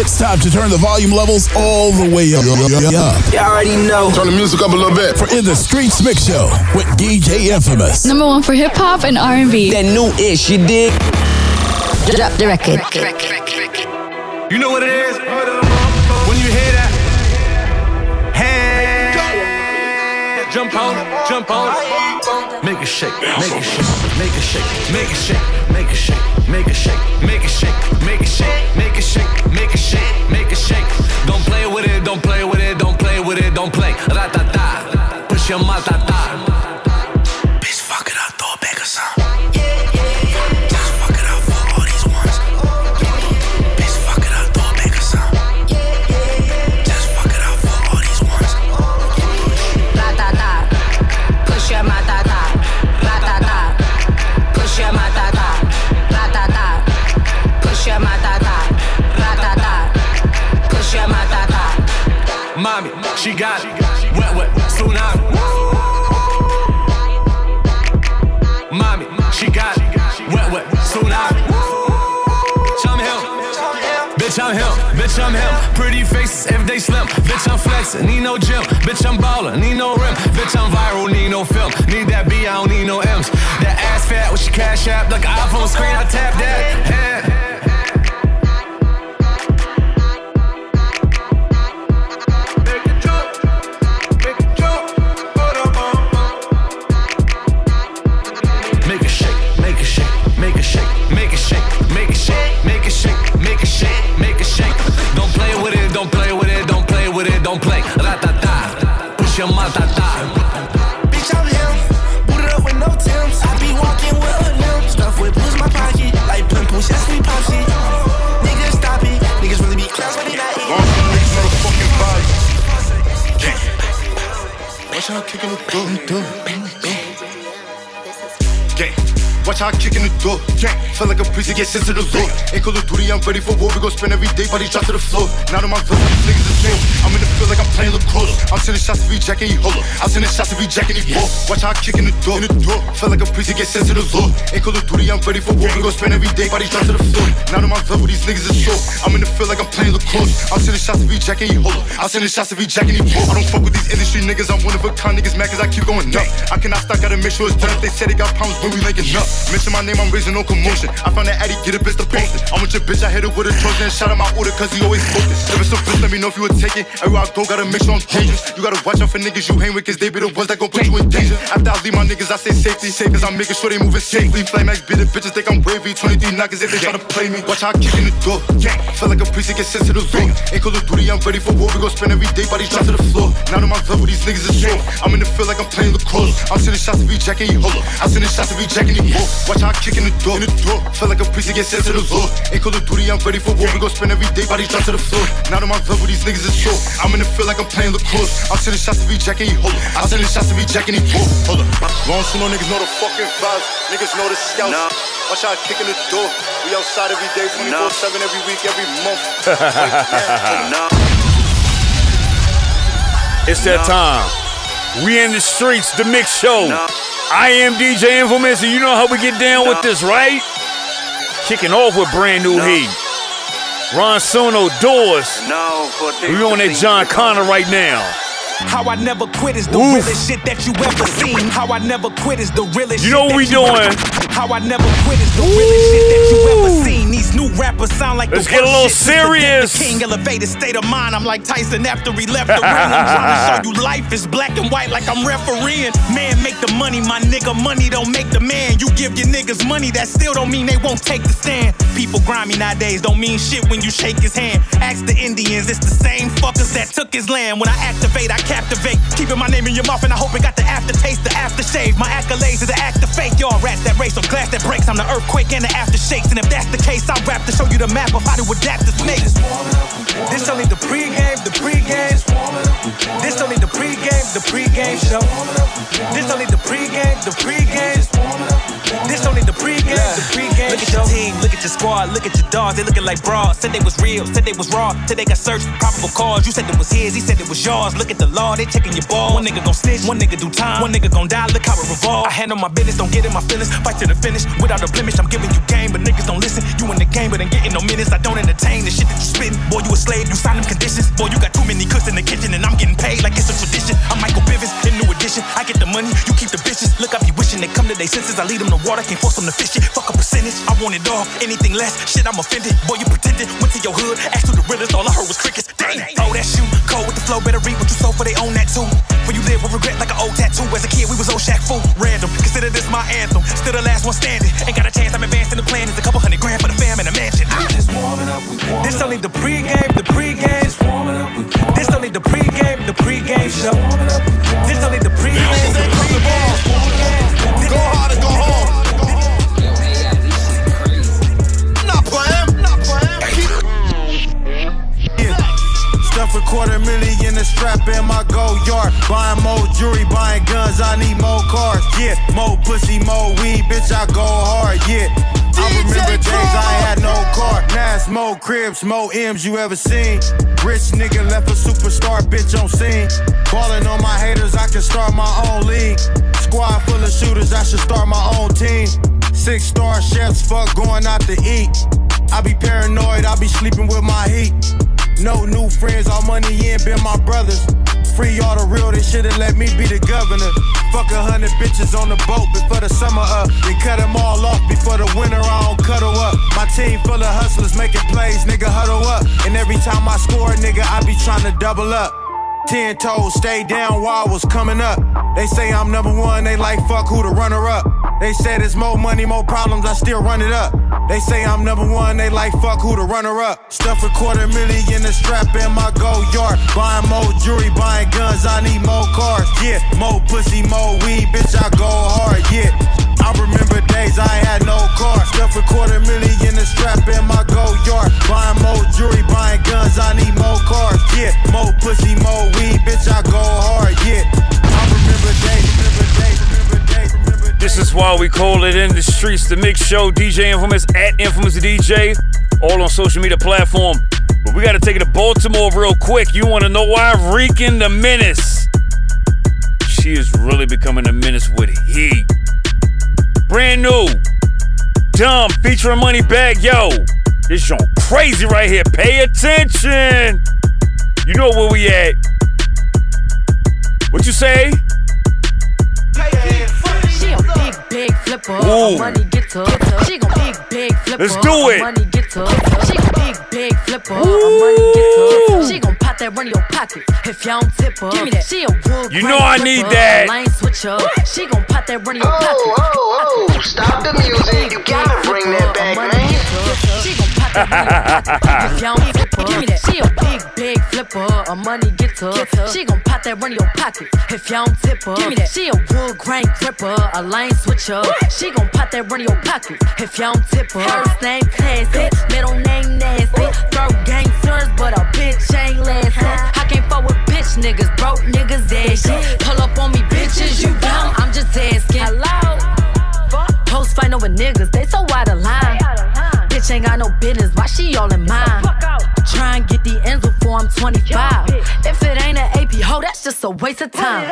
It's time to turn the volume levels all the way up. You already know. Turn the music up a little bit. For In the Streets Mix Show with DJ Infamous. Number one for hip hop and R&B. That new ish, you dig? Drop the record. You know what it is? When you hear that, hey, jump on, jump on, make it shake, make it shake, make it shake, make it shake, make it shake, make it shake, make it shake, make it shake, make it shake, make it Ure don't play, ratata. Până și mata ta she got it. Wet, wet, tsunami. Mommy, she got it. Wet, wet, tsunami. Bitch, I'm him. Bitch, I'm him. Bitch, I'm him. Pretty faces, everyday slim. Bitch, I'm flexing, need no gym. Bitch, I'm ballin', need no rim. Bitch, I'm viral, need no film. Need that B, I don't need no M's. That ass fat with your cash app, like an iPhone screen, I tap that. Yeah. Push ta ta. Bitch, I'm him. Booted up with no Tims. I be walking with a limp. Stuff with blues my pocket. Like pimples, yes, we. Niggas stop it. Niggas really be clowns, but they not. Long some niggas know the fucking vibe. Watch how I kick the door. Watch how I kick in the door. Gang. Feel like a priest get sent to the Lord. Ain't call of duty, I'm ready for war. We gon' spend every day, body drop to the floor. Now that my blood, these niggas is real. I'm in the field like I'm playing lacrosse. I'm sending shots to be Jack and he holo. I'm sending shots to be Jack and he ball. Watch how I kick in the door. In the door. Feel like a priest get sent to the Lord. Ain't call of duty, I'm ready for war. We gon' spend every day, body drop to the floor. Now that my blood, these niggas is short. I'm in the field like I'm playing lacrosse. I'm sending shots to be Jack and he holo. I'm sending shots to be Jack and he ball. I don't fuck with these industry niggas. I'm one of a kind niggas mad cause I keep going up. I cannot stop, gotta make sure it's done. They said they got problems when we linking up. Mention my name, I'm raising no commotion. I found that Addy, get a bitch to post it. I'm with your bitch, I hit it with a Trojan. Shout out my order cause he always focused. If it's a bitch, let me know if you were taking. Everywhere I go, gotta make sure I'm dangerous. You gotta watch out for niggas you hang with cause they be the ones that gon' put you in danger. After I leave my niggas, I say safety. Safe cause I'm making sure they moving safely. Flame X be the bitches think I'm wavy. 23 knockers if they try to play me. Watch how I kick in the door. Yeah. Feel like a priest get sent to the Lord. Ain't call of duty, I'm ready for war. We gon' spend every day, bodies drop to the floor. Now that my love with these niggas is short. I'm in the field like I'm playing lacrosse. I'm sending shots to be Jack and he holo. I'm sending shots to be Jack and he ball. Watch how I kick in the door. In the door. Feel like a priest to get sent to the Lord. Ain't call of duty, I'm ready for war. We gon' spend every day, bodies drop to the floor. Now that my love with these niggas is short. I'm in the field like I'm playing lacrosse. I'm sending shots to be Jack and he holo. I'm sending shots to be Jack and he ball. Hold up. Long so no niggas know the fucking vibes. Niggas know the scouts. Watch how I kick in the door. We outside every day, 24 7 every week, every month. It's that time. We in the streets, the mix show. I am DJ Infamous, and you know how we get down with this, right? Kicking off with brand new heat. Ron Sono doors. No, We on that John Connor right now. How I never quit is the Oof. realest shit that you ever seen. How I never quit is the realest You know shit what we that you doing? How I never quit is the realest shit that you ever seen. These new rappers sound like Let's the get a little shit since the death serious. of King elevated state of mind. I'm like Tyson after he left the ring. I'm trying to show you life is black and white like I'm refereeing. Man, make the money, my nigga. Money don't make the man. You give your niggas money, that still don't mean they won't take the stand. People grimy nowadays don't mean shit when you shake his hand. Ask the Indians, it's the same fuckers that took his land. When I activate, I captivate. Keeping my name in your mouth, and I hope it got the aftertaste, the aftershave. My accolades is an act of faith. Y'all rats that race on glass that breaks. I'm the earthquake and the aftershakes. And if that's the case, I'll rap to show you the map of how to adapt the snakes. This only the pregame, the pregame. This only the pregame, the pregame show. This only the pregame, the pregame. This only the pregame, the pregame. Look at your team, look at your squad, look at your dogs. They looking like bras. Said they was real, said they was raw. Till they got searched, probable cause. You said it was his, he said it was yours. Look at the law, they checking your ball. One nigga gon' snitch, one nigga do time, one nigga gon' die. Look how it revolve. I handle my business, don't get in my feelings. Fight to the finish without a blemish. I'm giving you game, but niggas don't listen. You in the game, but ain't getting no minutes. I don't entertain the shit that you spitting. Boy, you a slave, you sign them conditions. Boy, you got too many cooks in the kitchen, and I'm getting paid like it's a tradition. I'm Michael Bivins, in new edition. I get the money, you keep the bitches. Look, I be wishing they come to their senses. I lead them to water, can't force them to fish it. Fuck a percentage, I want it all. Anything less, shit, I'm offended. Boy, you pretended. Went to your hood, asked who the realest, all I heard was crickets. Dang, oh, that shoe, cold with the flow, better read what you sold for they own that too. For you live with regret like an old tattoo. As a kid, we was old Shaq fool. Random, consider this my anthem. Still the last one standing. Ain't got a chance, I'm advancing the plan. It's a couple hundred grand for the fam in a mansion. Ah. Just warming up, we warming This only the pregame, the pregame. This only the pregame, the pregame show. This only the pregame, the pregame. Go hard and go home. Not playing, not playing. Stuff a quarter million a strap in my go yard. Buying more jewelry, buying guns, I need more cars. Yeah, more pussy, more weed, bitch, I go hard. Yeah. I remember days I had no car. Now it's more cribs, more M's you ever seen. Rich nigga left a superstar bitch on scene. Ballin' on my haters, I can start my own league. Squad full of shooters, I should start my own team. Six star chefs, fuck going out to eat. I be paranoid, I be sleeping with my heat. No new friends, all money in been my brothers. Free all the real, they should've let me be the governor. Fuck a hundred bitches on the boat before the summer up. Then cut them all off before the winter, I don't cuddle up. My team full of hustlers making plays, nigga, huddle up. And every time I score, nigga, I be trying to double up. Ten toes, stay down while I was coming up. They say I'm number one, they like fuck who the runner up. They said it's more money, more problems, I still run it up. They say I'm number one, they like fuck who the runner up. Stuff a quarter million in the strap in my go yard. Buying more jewelry, buying guns, I need more cars. Yeah, more pussy, more weed, bitch, I go hard. Yeah. I remember days I had no car. Stuff a quarter million in the strap in my go yard. Buying more jewelry, buying guns, I call it in the streets the mix show. DJ Infamous at Infamous DJ, all on social media platform. But we got to take it to Baltimore real quick. You want to know why? Reeking the Menace. She is really becoming a menace with heat. Brand new, dumb featuring Money Bag. Yo, this joint crazy right here. Pay attention. You know where we at. What you say? Flipper. Ooh. Money getter. She gon' big, big flipper. Let's do it. Money getter. She gon' big, big flipper. Money getter. She gon' pop that run in your pocket if y'all don't tip her. Give me that. She a wood You know I need flipper, that. Lane switcher. She gon' pop that run in your oh, pocket. Oh, oh, stop the music. You gotta bring that back, man. She gon' pop that run in if y'all don't tip. Give me that. She a big, big flipper. A money getter. She gon' pop that run in your pocket if y'all don't tip her. Give me that. She a wood grain gripper. A lane switcher. She gon' pop that run in your pocket if y'all don't tip her. First name classy, middle name nasty. Throw gangsters, but a bitch ain't lasting. I can't fuck with bitch niggas, broke niggas ashy. Pull up on me, bitches, you dumb. I'm just asking. Hello. Post fight over niggas, they so out of line. Bitch ain't got no business, why she all in mine? Try and get the ends before I'm 25. If it ain't an AP hoe, that's just a waste of time.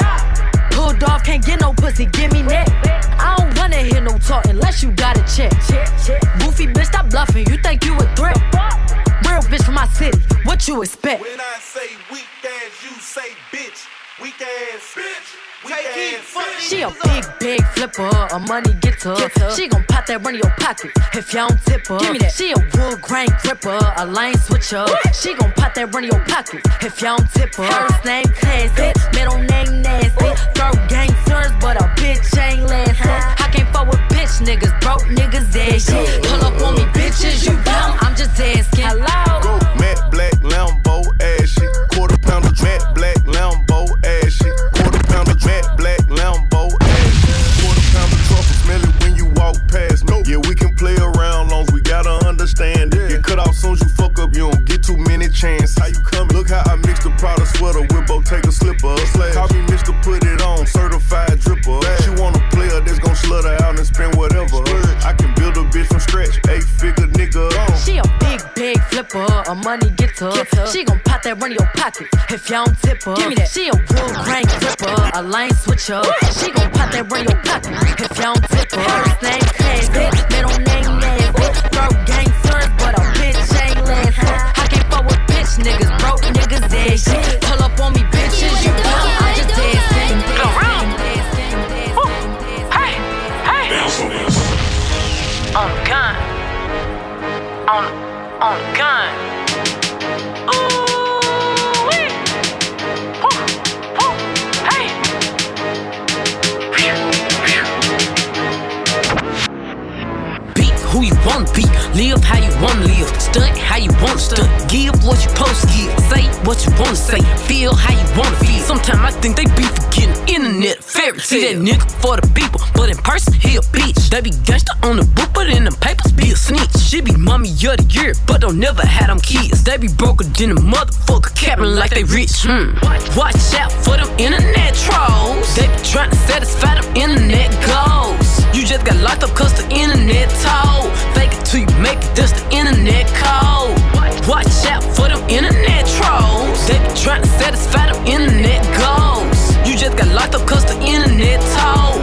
Pulled off, can't get no pussy, give me neck. I don't wanna hear no talk unless you got a check. Goofy bitch, stop bluffing, you think you a threat? Real bitch from my city, what you expect? When I say weak ass, you say bitch. Weak ass, bitch. Weak ass, She a big, big flipper, a money getter. She gon' pop that run in your pocket if y'all don't tip her. Give me that. She a wood grain gripper, a lane switcher. She gon' pop that run in your pocket if y'all don't tip her. First name classy, middle name nasty. Throw gangsters, but a bitch ain't lasting. I can't fuck with bitch niggas, broke niggas ashy. Pull up on me, bitches, you dumb. I'm just asking. Hello. Go matte chance. How you coming? Look how I mix the product sweater with take a slipper. Slash. Call me Mr. Put It On, certified dripper. She want a player that's gon' slutter out and spend whatever. Splurge. I can build a bitch from scratch, eight figure nigga. Gone. She a big, big flipper, a money getter. getter. She gon' pop that run in your pocket if y'all don't tip her. Give me that. She a real crank flipper, a line switcher. she gon' pop that run in your pocket if y'all don't tip her. First name, class, middle name. Throw Pull up on me, bitches, you know I just dancing. Hey, hey. Bounce on this. On gun. On, on gun. Ooh, wee. Woo, woo, hey. Be who you wanna be, live how you wanna live, stunt how you wanna stunt, give what you to give, say what you wanna say, feel how you wanna feel. Sometimes I think they be forgetting internet fairy tale. See that nigga for the people, but in person he a bitch. They be gangsta on the book, but in them papers be a snitch. She be mommy of the year, but don't never have them kids. They be broker than a motherfucker, capping like they rich. Hmm. Watch out for them internet trolls. They be trying to satisfy them internet goals. You just got locked up cause the internet told. Fake it till you make it, that's the internet code. Watch out for them internet trolls. They be trying to satisfy them internet goals. You just got locked up cause the internet told.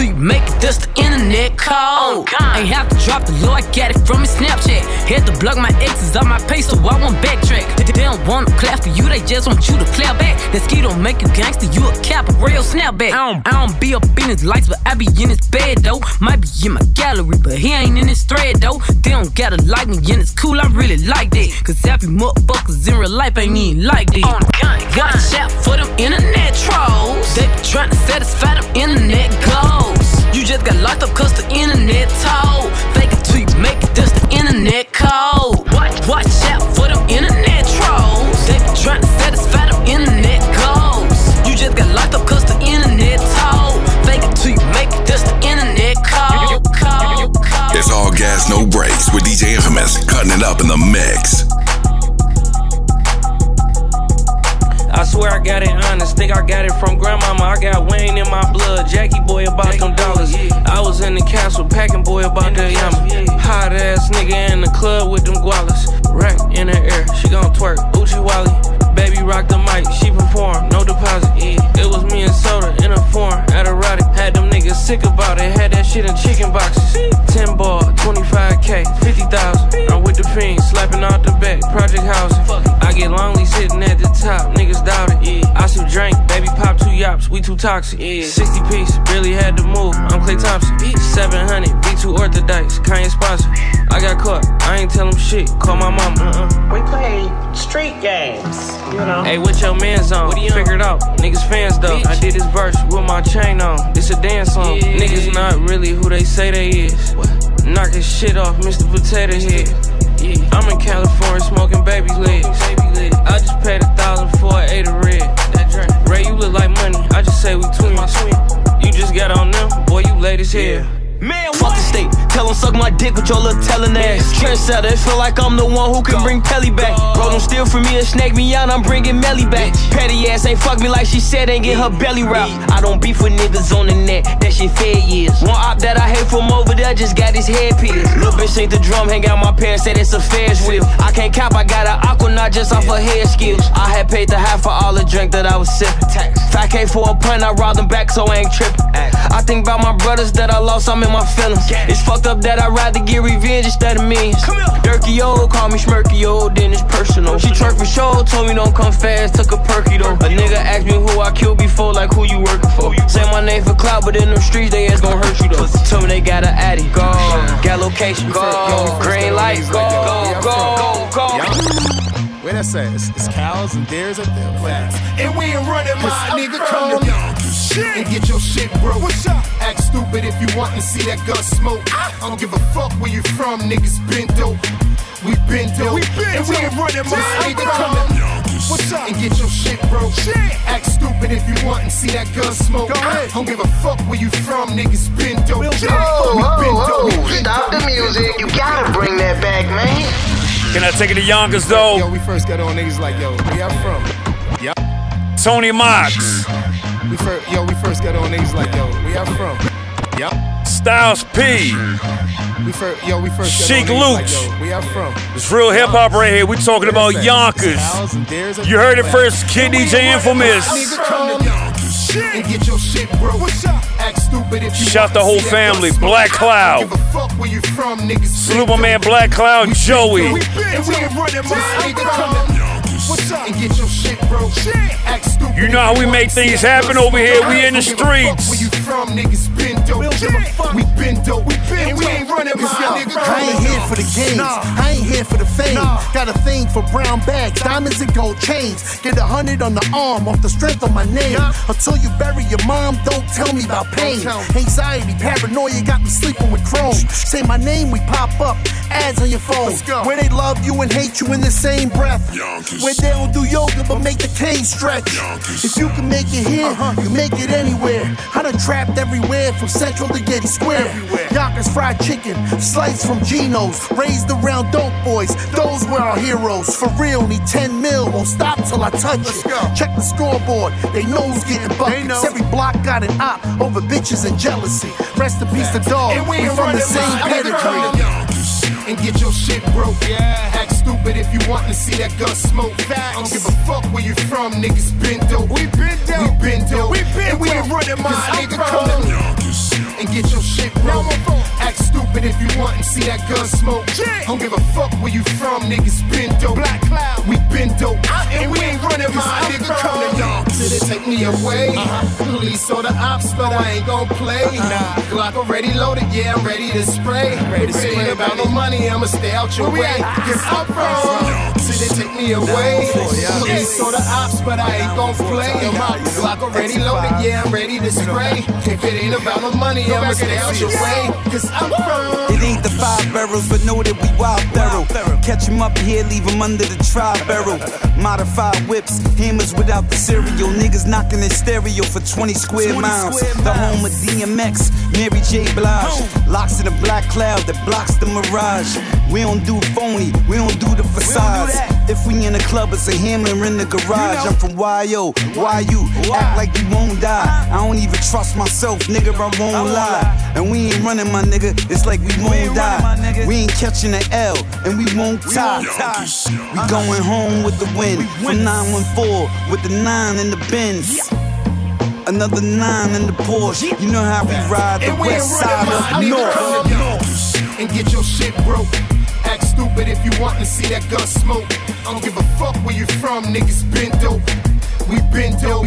Till you make it, that's the internet code. Oh, ain't have to drop the low, I got it from his Snapchat. Had to block my exes off my page so I won't backtrack. They they don't wanna clap for you, they just want you to clap back. That ski don't make you gangster, you a cap, a real snapback. I don't, I don't be up in his lights, but I be in his bed though. Might be in my gallery, but he ain't in his thread though. They don't gotta like me, and it's cool, I really like that. Cause happy motherfuckers in real life ain't even like that. Oh, Watch out for them internet trolls. They be trying to satisfy them internet goals. You just got locked up cause the internet told. Fake till you make it, that's the internet code. Watch, watch out for them internet trolls. They be trying to satisfy them internet goals. You just got locked up cause the internet told. Fake till you make it, that's the internet code. code, code. It's all gas, no brakes with DJ Infamous cutting it up in the mix. I swear I got it honest. Think I got it from grandmama. I got Wayne in my blood. Jackie boy about them dollars. I was in the castle packing boy about the yama. Hot ass nigga in the club with them gualas. Rack in the air, she gon' twerk. Uchi Wally. Baby rock the mic, she perform, no deposit. It was me and Soda in a form, at erotic. Had them niggas sick about it, had that shit in chicken boxes. 10 ball, 25k, 50,000. I'm with the fiends, slapping out the back, project housing. I get lonely sitting at the top, pop we too toxic. 60 piece, really had to move, I'm Klay Thompson. 700, V2 Orthodox, Kanye sponsor. I got caught, I ain't tell him shit, call my mama. We play street games, you know. Hey, what your man's on? What do you figure it out. Niggas fans though. I did this verse with my chain on. It's a dance song. Niggas not really who they say they is. Knock his shit off, Mr. Potato Head. Yeah. I'm in California smoking baby legs. I just paid a thousand for an eight of red. Ray, you look like money. I just say we twins. You just got on them, boy. You late as hell. Man, fuck the state. Tell him suck my dick with your little telling ass. Trendsetter, it feel like I'm the one who can bring Pelly back. Bro, don't steal from me and snake me out, I'm bringing Melly back. Petty ass ain't fuck me like she said, ain't get her belly wrapped. I don't beef with niggas on the net, that shit fair years. One op that I hate from over there just got his head pierced. Little bitch ain't the drum, hang out my pants, said it's a Ferris wheel. I can't cap, I got an aqua, not just off her hair skills. I had paid the half for all the drink that I was sipping. 5K for a pint, I robbed them back, so I ain't tripping. I think about my brothers that I lost, I'm in my feelings. It's fucked up that I'd rather get revenge instead of means. Dirky old, call me Smirky old, then it's personal. She twerk for show, told me don't come fast, took a perky though. A nigga asked me who I killed before, like who you working for. Say my name for clout, but in them streets they ass gon' hurt you though. Tell me they got an addy, go. Got location, go. Green light, go, go, go, go. Where that say? It's, it's cows and deers up there. Facts. And we ain't running my nigga come to and get your shit broke. What's up? Act stupid if you want to see that gun smoke. Ah. I don't give a fuck where you from, niggas been dope. We been dope. We been and we ain't running my nigga come to What's up? And get your shit broke. Act stupid if you want to see that gun smoke. Go ahead. Don't give a fuck where you from, niggas been dope. Whoa, whoa. Stop the music. You gotta bring that back, man. Can I take it to Yonkers though? Yo, we first got on niggas like, yo, where y'all from? Yup. Tony Mox. We first, yo, we first got on niggas like, yo, where y'all from? Yup. Styles P. We first, yo, we first. got Chic on niggas like, yo, Where y'all from? It's real hip hop right here. We talking about Yonkers. You heard it first, Kid DJ Infamous. Nigga, come and get your shit broke. Act stupid if you Shout the want to whole see that family, gun. Black Cloud. Give a fuck where you from, niggas. Salute my man Black Cloud, Joey. What's up? And get your shit broke. Act stupid. You know how we make things happen over here. We in the Don't give a fuck streets. Where you from, niggas been dope. We been dope. We been And we ain't running my nigga. I ain't here for the games. I ain't here for the fame. Got a thing for brown bags, diamonds and gold chains. Get a hundred on the arm off the strength of my name. Until you bury your mom, don't tell me about pain. Anxiety, paranoia got me sleeping with chrome. Say my name, we pop up. Ads on your phone. Where they love you and hate you in the same breath. Where they don't do yoga but make the cane stretch. If you can make it here, huh you make it anywhere. I done trapped everywhere from Central to Getty Square. Yonkers fried chicken, sliced from Geno's. Raised around dope boys, those were our heroes. For real, need 10 mil, won't stop till I touch it. Check the scoreboard, they knows getting buckets. Every block got an op over bitches and jealousy. Rest in peace, the dog. And we We from the same pedigree. And get your shit broke. Yeah. Act stupid if you want to see that gun smoke. I don't give a fuck where you from, niggas been dope. We been dope. We been dope. We been and we ain't running my nigga, come and get your shit broke. Act stupid if you want to see that gun smoke. Don't give a fuck where you from, niggas been dope. Black cloud, we been dope. And we ain't running my nigga, come to y'all. Till they take me away. Police or the ops, but I ain't gon' play. Glock already loaded, yeah, I'm ready to spray. Ready to spray about no money, I'ma stay out your way. Cause I'm from. Till they take me away. Police or the ops, but I ain't gon' play. Glock already loaded, yeah, I'm ready to spray. If it ain't about no money, Stay out your way. Cause I'm from. It ain't the five barrels, but know that we wild barrel. Catch 'em up here, leave 'em under the tri barrel. Modified whips, hammers without the cereal. Niggas knocking in stereo for 20 square miles. The home of DMX, Mary J. Blige. Locks in a black cloud that blocks the mirage. We don't do phony, we don't do the facades. If we in the club, it's a hammer in the garage. I'm from YO, why you act like you won't die? I don't even trust myself, nigga, I won't lie. And we ain't running, my nigga, it's like we won't die. We ain't catching the L, and we won't tie. We going home with the win from 914 with the nine in the Benz. Another nine in the Porsche. You know how we ride the west side of north. And get your shit broke. Act stupid if you want to see that gun smoke. I don't give a fuck where you from, niggas been dope. We been dope.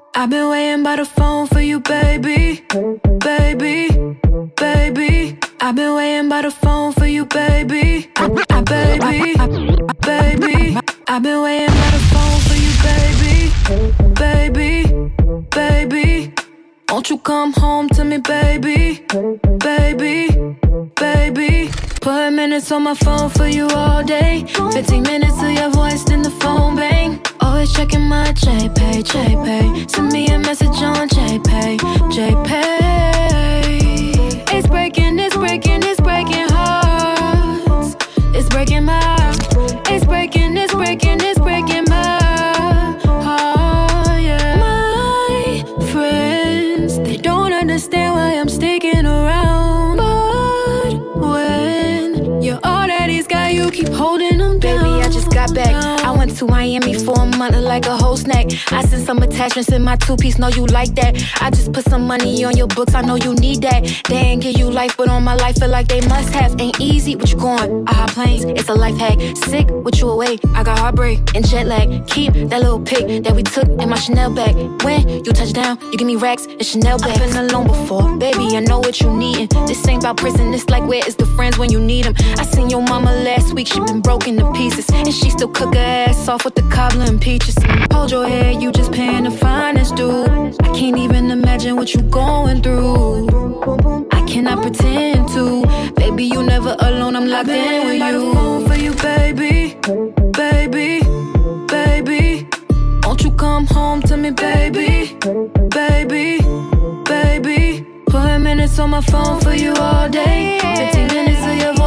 I've been waiting by the phone for you, baby. Baby, baby. I've been waiting by the phone for you, baby. I, baby, baby. I've been waiting by the phone for you, baby. Baby, baby. Won't you come home to me, baby? Baby, baby. Put minutes on my phone for you all day. 15 minutes to your voice, then the phone bang. Always checking my JPay, JPay. Send me a message on JPay, JPay. It's breaking, to Miami for a month like a whole snack. I sent some attachments in my two piece, know you like that. I just put some money on your books, I know you need that. They ain't give you life, but on my life, feel like they must have. Ain't easy, what you going? I hop planes, it's a life hack. Sick, with you away. I got heartbreak and jet lag. Keep that little pic that we took in my Chanel bag. When you touch down, you give me racks and Chanel bags. I've been alone before, baby, I know what you needin'. This ain't about prison, it's like where is the friends when you need them. I seen your mama last week, she been broken to pieces. And she still cook her ass off with the cobbler and peaches. Hold your head, you just paying the finest dude. I can't even imagine what you going through. I can I pretend to? Baby, you never alone, I'm locked in with you. the phone for you, baby, baby, baby. Won't you come home to me, baby, baby, baby? Put minutes on my phone for you all day. 15 minutes of your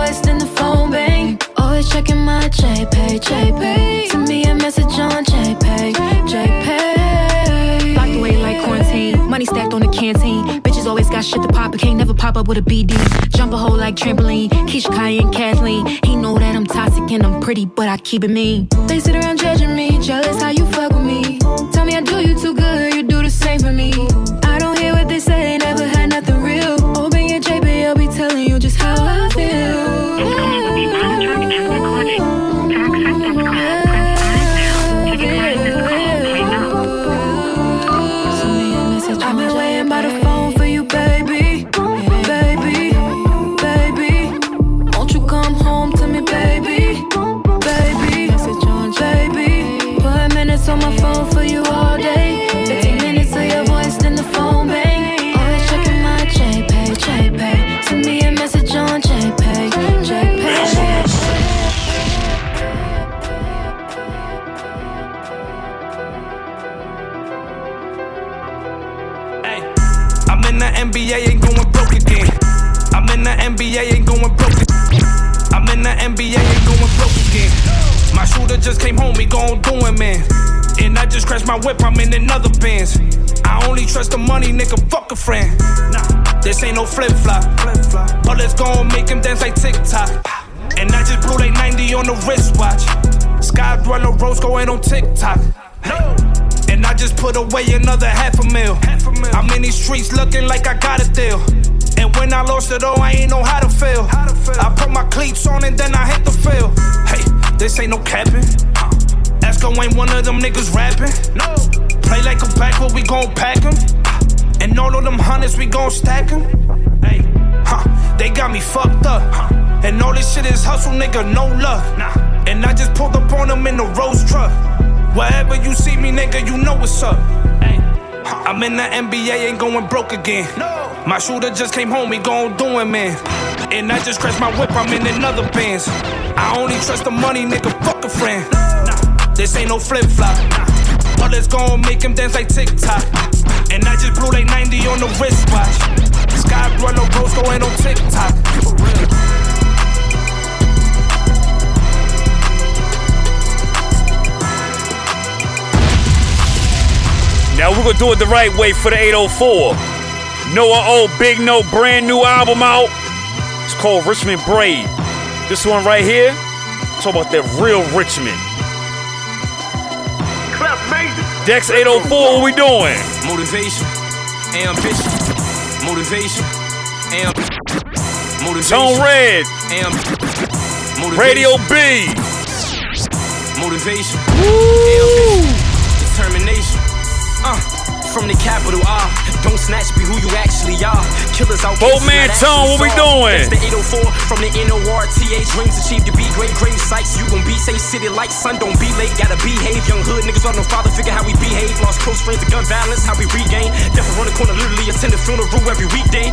Always checking my JPay, JPay. Send me a message on JPay, JPay. Locked away like quarantine. Money stacked on the canteen. Bitches always got shit to pop. It can't never pop up with a BD. Jump a hole like trampoline. Keisha, Kai, and Kathleen. He know that I'm toxic and I'm pretty, but I keep it mean. They sit around judging me, jealous how you fuck with me. Tell me I do you too good, NBA, ain't going broke again. I'm in the NBA, ain't going broke again. I'm in the NBA, ain't going broke again. My shooter just came home, he gon' do it, man. And I just crashed my whip, I'm in another Benz. I only trust the money, nigga, fuck a friend. Nah, this ain't no flip flop. But let's go and make him dance like TikTok. And I just blew like 90 on the wristwatch. Sky Dweller Rose going on TikTok. And I just put away another half a mil. I'm in these streets looking like I got a deal. And when I lost it all, I ain't know how to feel. I put my cleats on and then I hit the field. Hey, this ain't no capping. Uh. Esco ain't one of them niggas rapping. No. Play like a back, but we gon' pack pack 'em. Uh. And all of them hundreds, we gon' stack 'em. Hey, huh, they got me fucked up. And all this shit is hustle, nigga, no luck. Nah. And I just pulled up on them in the Rose truck. Wherever you see me, nigga, you know what's up. Hey, I'm in the NBA, ain't going broke again. My shooter just came home, he gon' do it, man. And I just crashed my whip, I'm in another Benz. I only trust the money, nigga, fuck a friend. This ain't no flip flop. But let's go make him dance like TikTok. And I just blew like 90 on the wristwatch. Sky Dweller Rose going on TikTok. For real. Now we're gonna do it the right way for the 804. Noah O, Big No, brand new album out. It's called Richmond Braid. This one right here, talk about that real Richmond. Dex 804, what we doing? Motivation, ambition, motivation, amp, motivation. Tone Red, amp, motivation, Radio B. motivation, ambition, determination. Uh, from the capital R, don't snatch, be who you actually are. Killers out Boat Man Tone, what we doing? That's the 804 from the NORTA. Dreams achieved to be great, grave sites. You gon' be say city like sun, don't be late. Gotta behave, young hood niggas on no father. Figure how we behave. Lost close friends to gun violence, how we regain. Definitely run the corner, literally attend the funeral every weekday.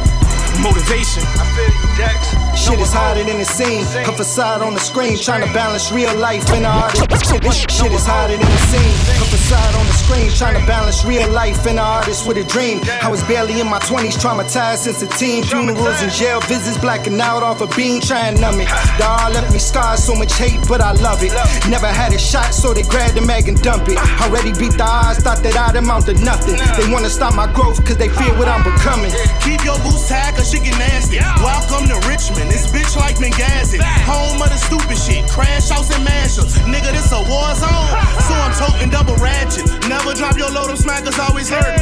Motivation. I feel you, Dex. Shit is hotter than it seems. Her facade on the screen, trying to balance real life and art. Shit, shit is hotter than it seems. Her facade on the screen, trying to balance real life and an artist with a dream. I was barely in my 20s, traumatized since a teen. Funerals and jail visits, blacking out off a beam, trying to numb it. The art left me scarred, so much hate, but I love it. Never had a shot, so they grabbed the mag and dump it. Already beat the odds, thought that I'd amount to nothing. They wanna stop my growth, cause they fear what I'm becoming. Keep your boots tied, cause get nasty. Welcome to Richmond, this bitch like Benghazi. Home of the stupid shit, crash house and mashups. Nigga, this a war zone. So I'm toting double ratchet. Never drop your load, them smackers always hurt.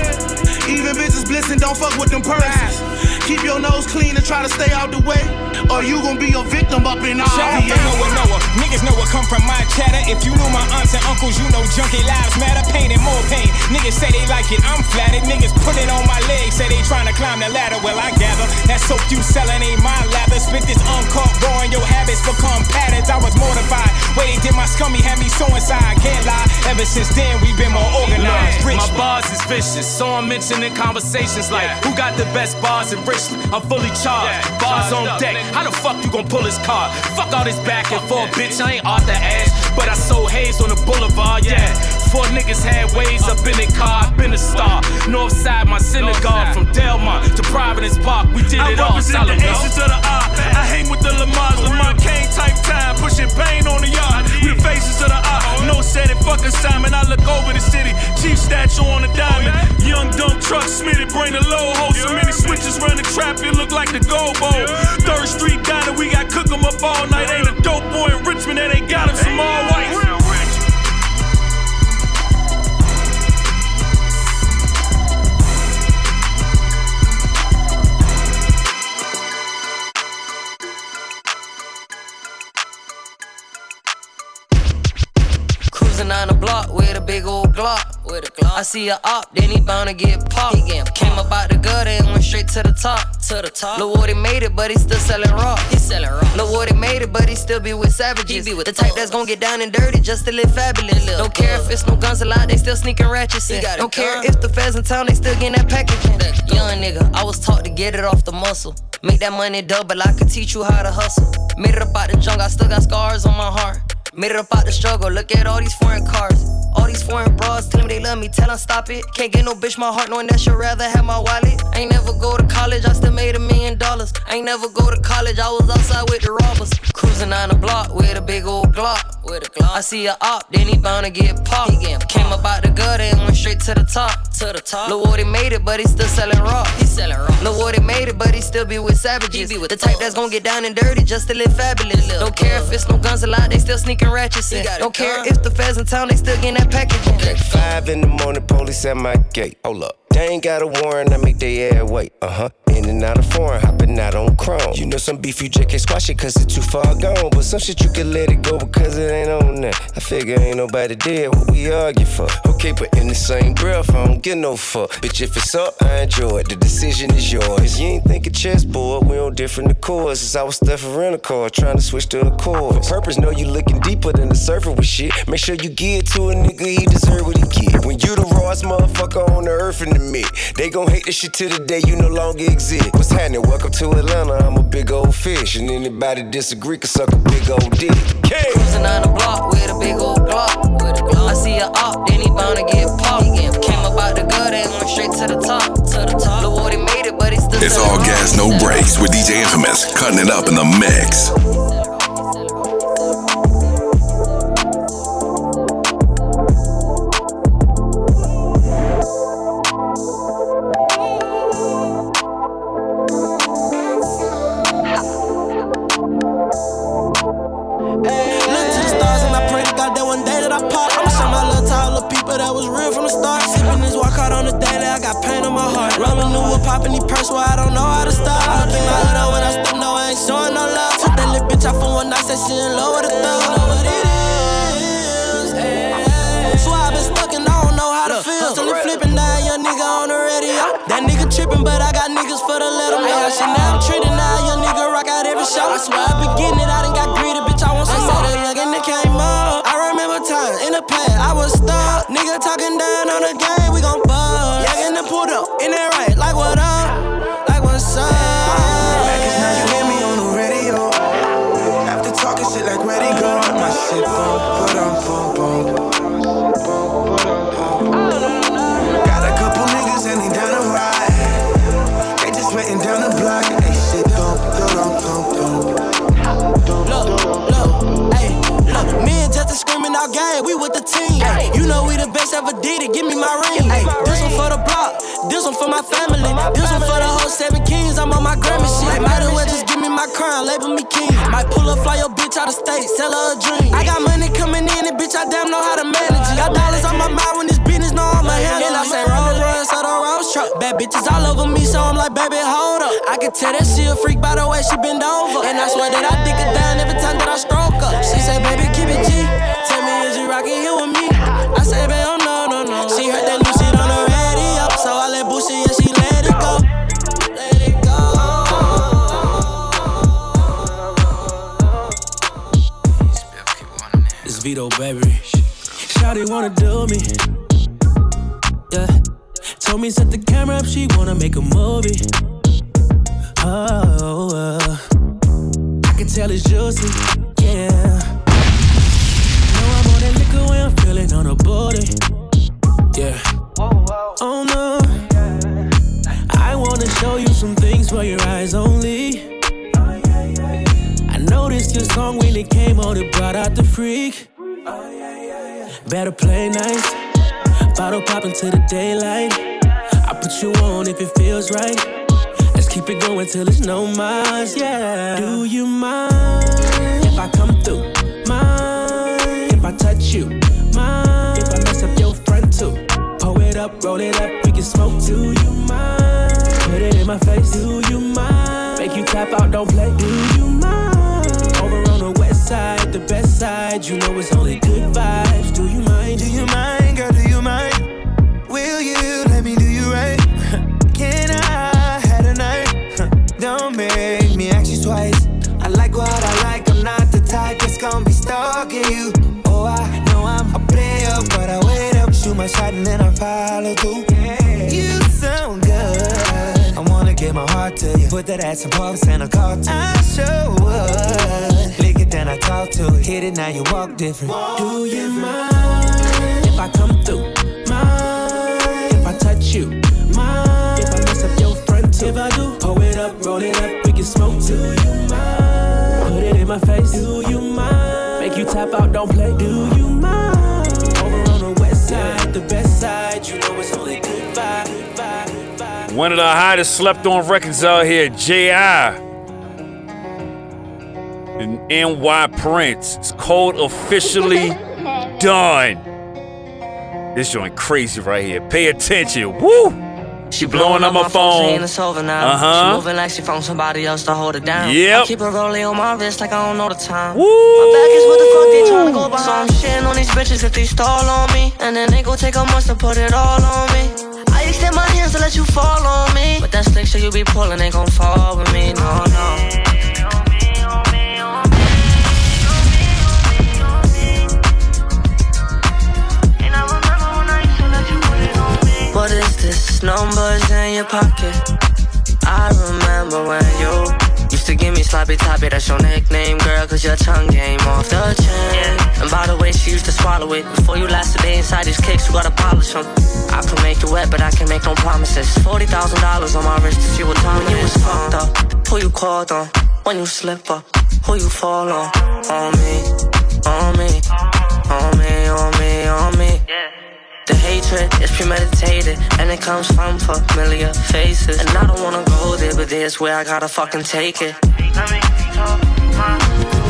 Even bitches blissing, don't fuck with them purses. Keep your nose clean and try to stay out the way, or you gon' be a victim up in Shout out to RVA. Noah. Niggas know what come from my chatter. If you knew my aunts and uncles, you know junkie lives matter. Pain and more pain. Niggas say they like it, I'm flattered. Niggas put it on my legs, say they tryna climb the ladder. Well, I gather that soap you selling ain't my lather. Spit this uncaught raw and your habits become patterns. I was mortified. They did my scummy had me so inside. Can't lie. Ever since then, we been more organized. Rich my bars is vicious, so I'm mentioning conversations like who got the best bars in Richmond. I'm fully charged. Bars on deck. How the fuck you gon' pull this car? Fuck all this back and forth, bitch. I ain't Arthur Ashe, but I sold haze on the boulevard, yeah. Four niggas had ways up in the car, I been a star. Northside, my synagogue, from Delmont to Providence Park, we did I it all. represent Solid, the aces of the art. I hang with the Lamars, Lamont Kane type time, pushing pain on the yard. We the faces of the art. No said it, fuck Simon. I look over the city, chief statue on the diamond. Young dumb truck, Smitty, bring the low ho. So many switches run the trap, it look like the Go Bowl. Third Street diner, we got cook 'em up all night. Ain't a dope boy in Richmond that ain't got him some all whites. Big old Glock. With a Glock. I see a op, then he bound to get popped. He getting Came up out the gutter and went straight to the top. To the top. Lil Woody made it, but he still selling rock. He selling rock. Lil Woody made it, but he still be with savages. He be with the type that's gonna get down and dirty just to live fabulous. Don't care if it's no guns allowed, they still sneaking ratchets in. Don't care if the feds in town, they still getting that packaging. Young nigga, I was taught to get it off the muscle. Make that money double, I could teach you how to hustle. Made it up out the jungle, I still got scars on my heart. Made it up out the struggle. Look at all these foreign cars. All these foreign bras tell me they love me. Tell them stop it. Can't get no bitch my heart knowing that she'd rather have my wallet. I ain't never go to college. I still made a million dollars. I ain't never go to college. I was outside with the robbers. Cruising on the block with a big old Glock. With a Glock. I see a op, then he bound to get popped. He Came up out the gutter and went straight to the top. To the top. Lil Woody made it, but he still selling rock. He selling rock. Lil Woody made it, but he still be with savages. Be with the type that's gonna get down and dirty just to live fabulous. Don't care if it's no guns allowed, they still sneaking ratchets in. Don't care if the feds in town, they still getting that packaging. Five in the morning, police at my gate. Hold up. They ain't got a warrant, I make they air wait. Uh huh. Out of foreign, hopping out on chrome. You know some beef you just can't squash it cause it's too far gone. But some shit you can let it go because it ain't on that. I figure ain't nobody dead, what we argue for. Okay, but in the same breath, I don't get no fuck. Bitch, if it's up, I enjoy it. The decision is yours. You ain't thinking chessboard, we on different accords. Since I was stuffing rental car, trying to switch to a chord. For purpose, know you looking deeper than the surface with shit. Make sure you give to a nigga, he deserve what he get. When you the rawest motherfucker on the earth in the mid, they gon' hate this shit till the day you no longer exist. What's happening? Welcome to Atlanta, I'm a big old fish. And anybody disagree can suck a big old dick. Cruising on the block with a big old Glock. With a Glock. I see a op, then he bound to get popped. He getting Came up out the gutter and went straight to the top. To the top. Lil Woody made it, but he still It's all gas, no brakes with DJ Infamous, cutting it up in the mix. Whip, popping these purse where I don't know how to stop. I think my hood on when I step, no, I ain't showing no love. Took that little bitch out for one night, said she in love with a thug. Know what it is. So I been stuck and I don't know how to feel. Till it flipping down, young nigga on the radio. That nigga tripping, but I got niggas for the let 'em know. She now I'm treating now, young nigga rock out every show. I swear I been getting it, I done got greedy, bitch. I want some uh-huh. more. That young and it came up. I remember times in the past, I was stuck. Nigga talking down on the game, did it, give me my ring. Ay, this one for the block, this one for my family, this one for the whole seven kings. I'm on my Grammy shit. Might as well just give me my crown, label me king. Might pull up, fly your bitch out of state, sell her a dream. I got money coming in and bitch, I damn know how to manage it. Got dollars on my mind when this business know I'ma handle it. I say Rolls Royce or the Rolls truck. Bad bitches all over me, so I'm like, baby, hold up. I can tell that she a freak by the way she bend over. And I swear that I dick her down every time that I stroke her. She say, baby, keep it G. Tell me, is you rockin' here with me? Vito, baby. Shawty wanna do me. Yeah. Told me set the camera up, she wanna make a movie. Oh, uh, I can tell it's juicy, yeah. Know I'm on that liquor when I'm feeling on the body, yeah. Oh no, I wanna show you some things for your eyes only. I noticed your song when it came on, it brought out the freak. Better play nice, bottle pop into the daylight. I put you on if it feels right. Let's keep it going till it's no miles, yeah. Do you mind if I come through? Mind if I touch you? Mind if I mess up your front too? Pull it up, roll it up, we can smoke. Do you mind? Put it in my face. Do you mind? Make you tap out, don't play. Do you mind? The west side, the best side. You know it's only good vibes. Do you mind? Do you mind, girl? Do you mind? Will you let me do you right? Can I have a night? Don't make me ask you twice. I like what I like. I'm not the type that's gonna be stalking you. Oh, I know I'm a player, but I wait up, shoot my shot, and then I follow through. You give my heart to you. Put that ass in parks and a car to you. I sure would. Lick it, then I talk to it. Hit it, now you walk different. Do you mind if I come through? Mind if I touch you? Mind if I mess up your front too? If I do, pull it up, roll it up, we can smoke. Do you mind? Put it in my face. Do you mind? Make you tap out, don't play. Do you mind? Over on the west side, the best side. You know it's only good vibe. One of the hottest slept on records out here, J.I. And NY Prince. It's called Officially Done. This joint crazy right here. Pay attention. Woo! She blowing up my phone. Saying it's over now. Uh-huh. She moving like she found somebody else to hold it down. Yep. I keep her rolling on my wrist like I don't know the time. Woo. My back is what the fuck they trying to go behind. So I'm shitting on these bitches if they stall on me. And then they gon' take a month to put it all on me. I extend my hands to let you fall on me. But that stick shit you be pulling ain't gon' fall with me. No, no. What is this? Numbers in your pocket. I remember when you used to give me sloppy toppy. That's your nickname, girl, cause your tongue came off the chain. And by the way, she used to swallow it. Before you last a day inside these cakes, you gotta polish them. I can make you wet, but I can make no promises. $40,000 on my wrist to see what time when you was fucked up. Who you called on? When you slip up? Who you fall on? On me, on me, on me, on me, on me. The hatred is premeditated and it comes from familiar faces. And I don't wanna go there, but there's where I gotta fucking take it.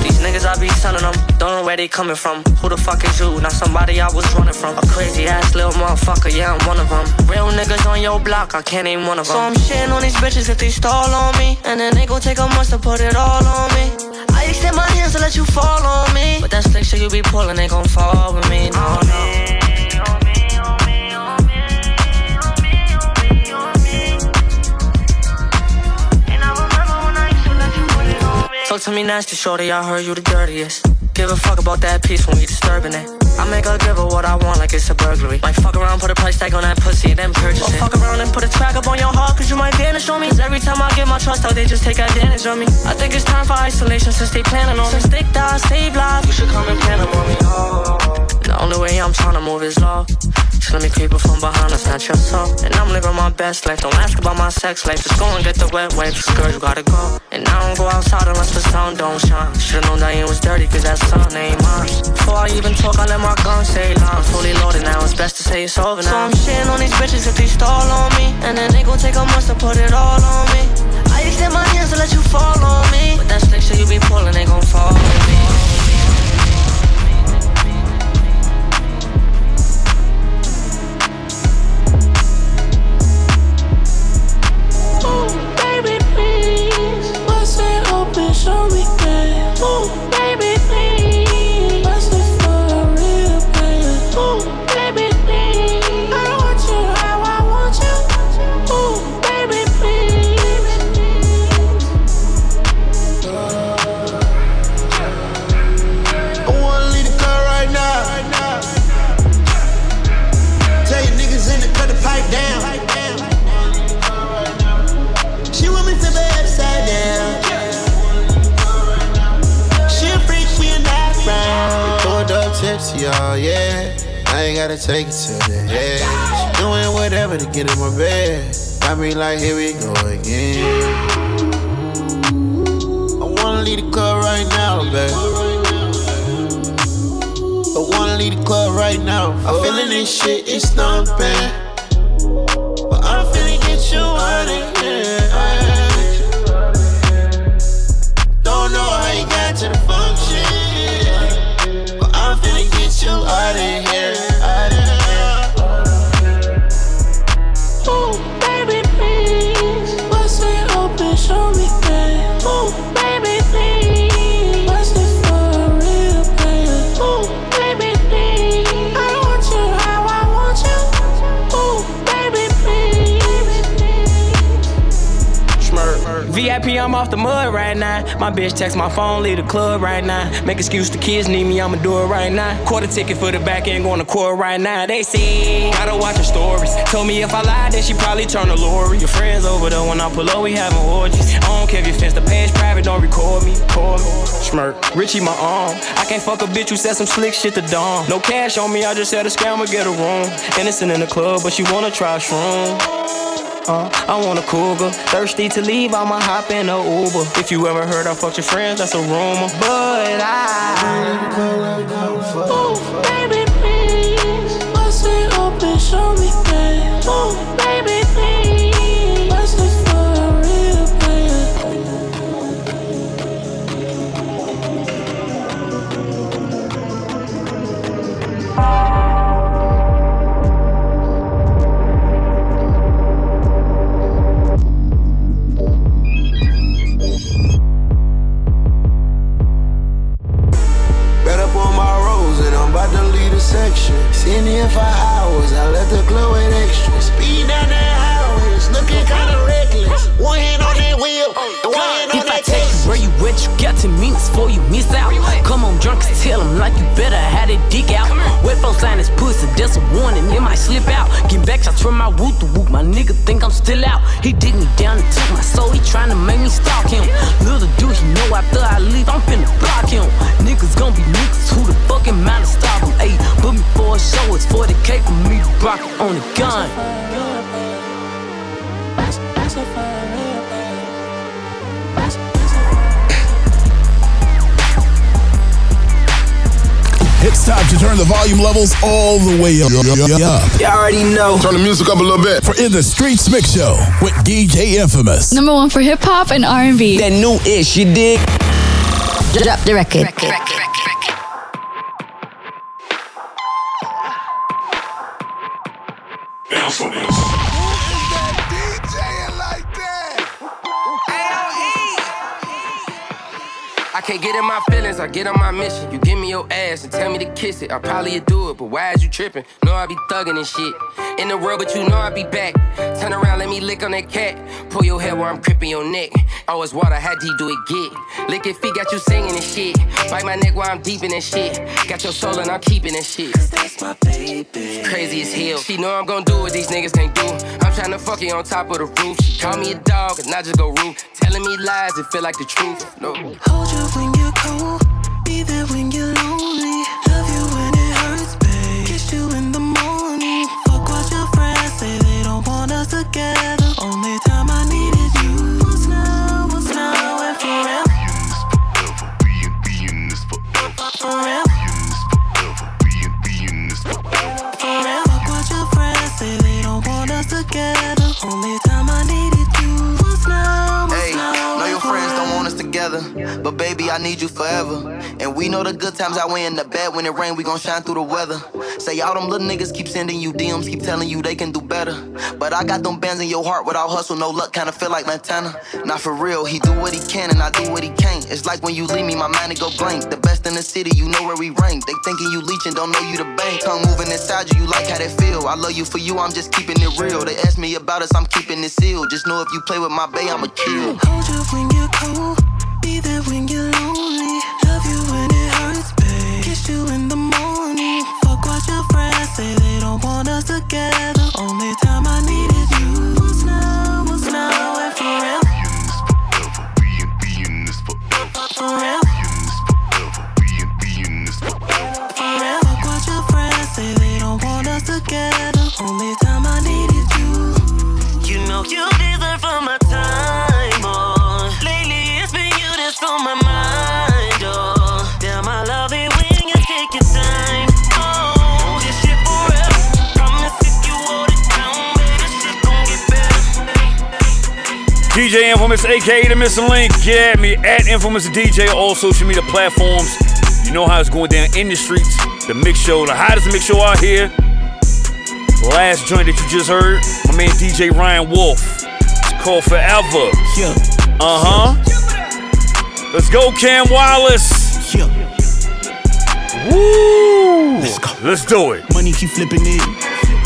These niggas I be selling them, don't know where they coming from. Who the fuck is you? Not somebody I was running from. A crazy ass little motherfucker, yeah, I'm one of them. Real niggas on your block, I can't name one of them. So I'm shitting on these bitches if they stall on me. And then they gon' take a month to put it all on me. I extend my hands to let you fall on me. But that stick shit you be pulling ain't gon' fall with me, no, no. Talk to me nasty, shorty, I heard you the dirtiest. Give a fuck about that piece when we disturbing it. I make her give her what I want like it's a burglary. Might fuck around, put a price tag on that pussy, then purchase it. Or fuck around and put a track up on your heart, cause you might vanish on me. Cause every time I give my trust out, they just take advantage of me. I think it's time for isolation since they planning on me. Since stick die, save lives, you should come and plan them on me. Oh. The only way I'm trying to move is low. Just let me creep up from behind, that's snatch your soul. And I'm living my best life. Don't ask about my sex life. Just go and get the wet wipes. Girl, you gotta go. And I don't go outside unless the sun don't shine. Should've known that it was dirty, cause that sun ain't mine. Before I even talk, I let my gun say line. Fully loaded now, it's best to say it's over now. So I'm shitting on these bitches if they stall on me. And then they gon' take a month to put it all on me. I extend my hands to let you fall on me. But that stick shit you be pulling ain't gon' fall on me. Open, show me that. Ooh, baby, gotta take it to the edge. Doing whatever to get in my bed. Got me like, here we go again. I wanna leave the club right now, baby. I wanna leave the club right now. I'm feeling this shit, it's thumping. But I'm finna get you out of here. Off the mud right now. My bitch text my phone, leave the club right now. Make excuse the kids need me, I'ma do it right now. Quarter ticket for the back end, going to court right now. They say, gotta watch her stories. Told me if I lied, then she probably turn to Lori. Your friends over there when I pull up, we having orgies. I don't care if you fence the page private, don't record me. Call me. Smirk. Richie, my arm. I can't fuck a bitch who said some slick shit to Dawn. No cash on me, I just had a scammer get a room. Innocent in the club, but she wanna try shroom. Uh, I want a cougar. Thirsty to leave, I'ma hop in a Uber. If you ever heard I fucked your friends, that's a rumor. But I. Ooh, baby, Seen here for hours, I left the club with extra. Speed down that highway, looking kinda reckless. One hand you where you got to mean it's before you miss out. Come on, drunk, tell him like you better have that dick out. Wet folks sign his pussy, that's a warning, it might slip out. Get back shots from my whoop to whoop, my nigga think I'm still out. He dig me down and took my soul, he tryna make me stalk him. Little dude, he know after I leave, I'm finna block him. Niggas gon' be niggas, who the fucking mind to stop him? Ayy, book me for a show, it's 40k for me to rock on the gun. It's time to turn the volume levels all the way up. Y'all already know. Turn the music up a little bit. For In the Streets Mix Show with DJ Infamous. Number one for hip hop and R&B. That new ish, you dig? Drop the record. Bounce can't get in my feelings, I get on my mission. You give me your ass and tell me to kiss it. I probably do it, but why is you tripping? Know I be thugging and shit. In the world, but you know I be back. Turn around, let me lick on that cat. Pull your hair while I'm cripping your neck. It's water, how deep do it get? Lick your feet, got you singing and shit. Bite my neck while I'm deep in that shit. Got your soul and I'm keeping that shit. That's my baby. Crazy as hell. She know I'm gon' do what these niggas can't do. I'm tryna fuck you on top of the roof. She call me a dog and I just go rude. Telling me lies and feel like the truth. No. Hold you when you're cold. Be there when you're lonely. Love you when it hurts, babe. Kiss you in the morning. Fuck what your friends say. They don't want us together. Only time I needed you was now, was now and forever. Forever. Forever. I need you forever. And we know the good times out we in the bad. When it rain, we gon' shine through the weather. Say all them little niggas keep sending you DMs, keep telling you they can do better. But I got them bands in your heart without hustle, no luck, kinda feel like Montana. Not for real, he do what he can and I do what he can't. It's like when you leave me, my mind it go blank. The best in the city, you know where we rank. They thinking you leeching, don't know you the bank. Tongue moving inside you, you like how that feel. I love you for you, I'm just keeping it real. They ask me about us, I'm keeping it sealed. Just know if you play with my bae, I'ma kill. Hold you when you're cold. Be there when you're lonely. Love you when it hurts, babe. Kiss you in the morning. Fuck what your friends say. They don't want us together. Only time I needed you was now, was now and forever. Being, being, this forever. Forever. Being, being, this forever. Forever. Fuck what your friends say. They don't want us together. Only time I needed you. You know you deserve all my time, DJ Infamous, aka the Missing Link. Get at me at Infamous DJ on all social media platforms. You know how it's going down in the streets. The mix show, the hottest mix show out here. Last joint that you just heard, my man DJ Ryan Wolf. It's called Forever. Yeah. Uh huh. Let's go, Cam Wallace. Yeah. Woo! Let's go. Let's do it. Money keep flipping it.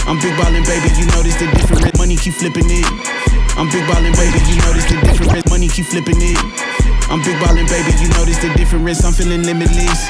I'm big ballin', baby. You notice the difference. Money keep flipping it. I'm big ballin', baby. You notice the difference. Money keep flipping it. I'm big ballin', baby. You notice the difference. I'm feeling limitless.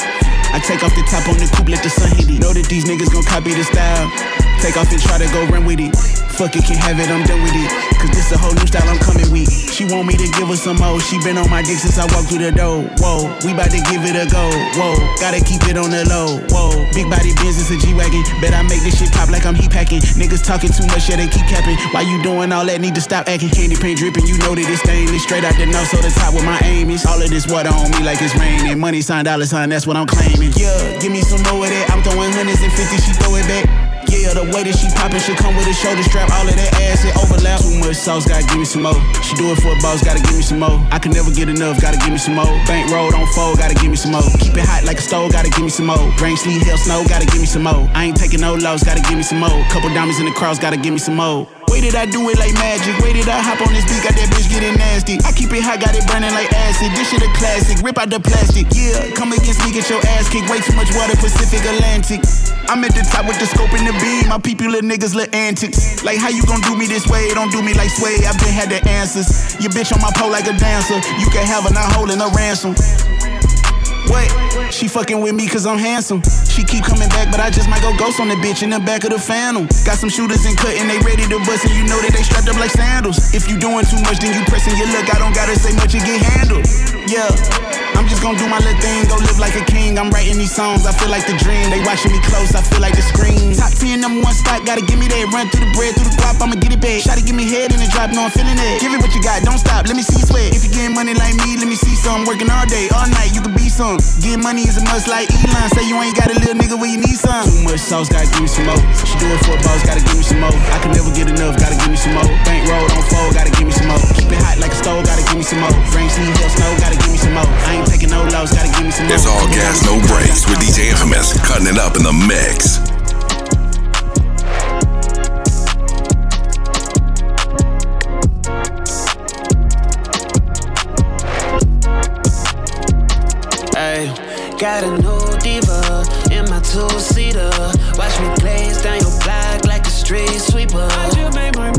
I take off the top on the coupe, let the sun hit it. Know that these niggas gon' copy the style. Take off and try to go run with it. Fuck it, can't have it, I'm done with it. Cause this a whole new style I'm coming with. She want me to give her some more. She been on my dick since I walked through the door. Whoa, we bout to give it a go. Whoa, gotta keep it on the low. Whoa, big body business a G wagon. Bet I make this shit pop like I'm heat packing. Niggas talking too much, yeah they keep capping. Why you doing all that? Need to stop acting. Candy paint dripping, you know that it's stainless. Straight out the nose, so the top with my aim is. All of this water on me like it's raining. Money sign, dollar sign, that's what I'm claiming. Yeah, give me some more of that. I'm throwing hundreds and fifties, she throw it back. Yeah, the way that she poppin' should come with a shoulder strap. All of that ass, it overlap. Too much sauce, gotta give me some more. She do it for a boss, gotta give me some more. I can never get enough, gotta give me some more. Bank roll, don't fold, gotta give me some more. Keep it hot like a stove, gotta give me some more. Rain, sleet, hail, snow, gotta give me some more. I ain't taking no loss, gotta give me some more. Couple diamonds in the cross, gotta give me some more. Way did I do it like magic? Way did I hop on this beat? Got that bitch getting nasty. I keep it hot, got it burning like acid. This shit a classic. Rip out the plastic. Yeah, come against me, get your ass kicked. Way too much water, Pacific Atlantic. I'm at the top with the scope and the beam. My people, little niggas, little antics. Like, how you gon' do me this way? Don't do me like sway. I been had the answers. Your bitch on my pole like a dancer. You can have her, not holding a ransom. What? She fucking with me cause I'm handsome. She keep coming back, but I just might go ghost on the bitch in the back of the phantom. Got some shooters in cut and they ready to bust, and you know that they strapped up like sandals. If you doing too much, then you pressing your luck. I don't gotta say much, it get handled. Yeah. I'm just gonna do my little thing, go live like a king. I'm writing these songs, I feel like the dream. They watching me close, I feel like the screen. Top 10, number one spot, gotta give me that. Run through the bread, through the guap, I'ma get it back. Shotty give me head in the drop, no, I'm feeling it. Give it what you got, don't stop, let me see sweat. If you getting money like me, let me see some. Working all day, all night, you can be some. Getting money is a must like Elon. Say you ain't got a little nigga where you need some. Too much sauce, gotta give me some more. She do it for a boss, gotta give me some more. I can never get enough, gotta give me some more. Bank roll, don't fold, gotta give me some more. Keep it hot like a stove, gotta give me some more. Rain, sleet, hail, snow, gotta give me some more. I ain't taking no loss, gotta give me some more. It's all gas, no brakes with DJ Infamous cutting it up in the mix. Got a new diva in my two-seater. Watch me glaze down your block like a street sweeper. I just made my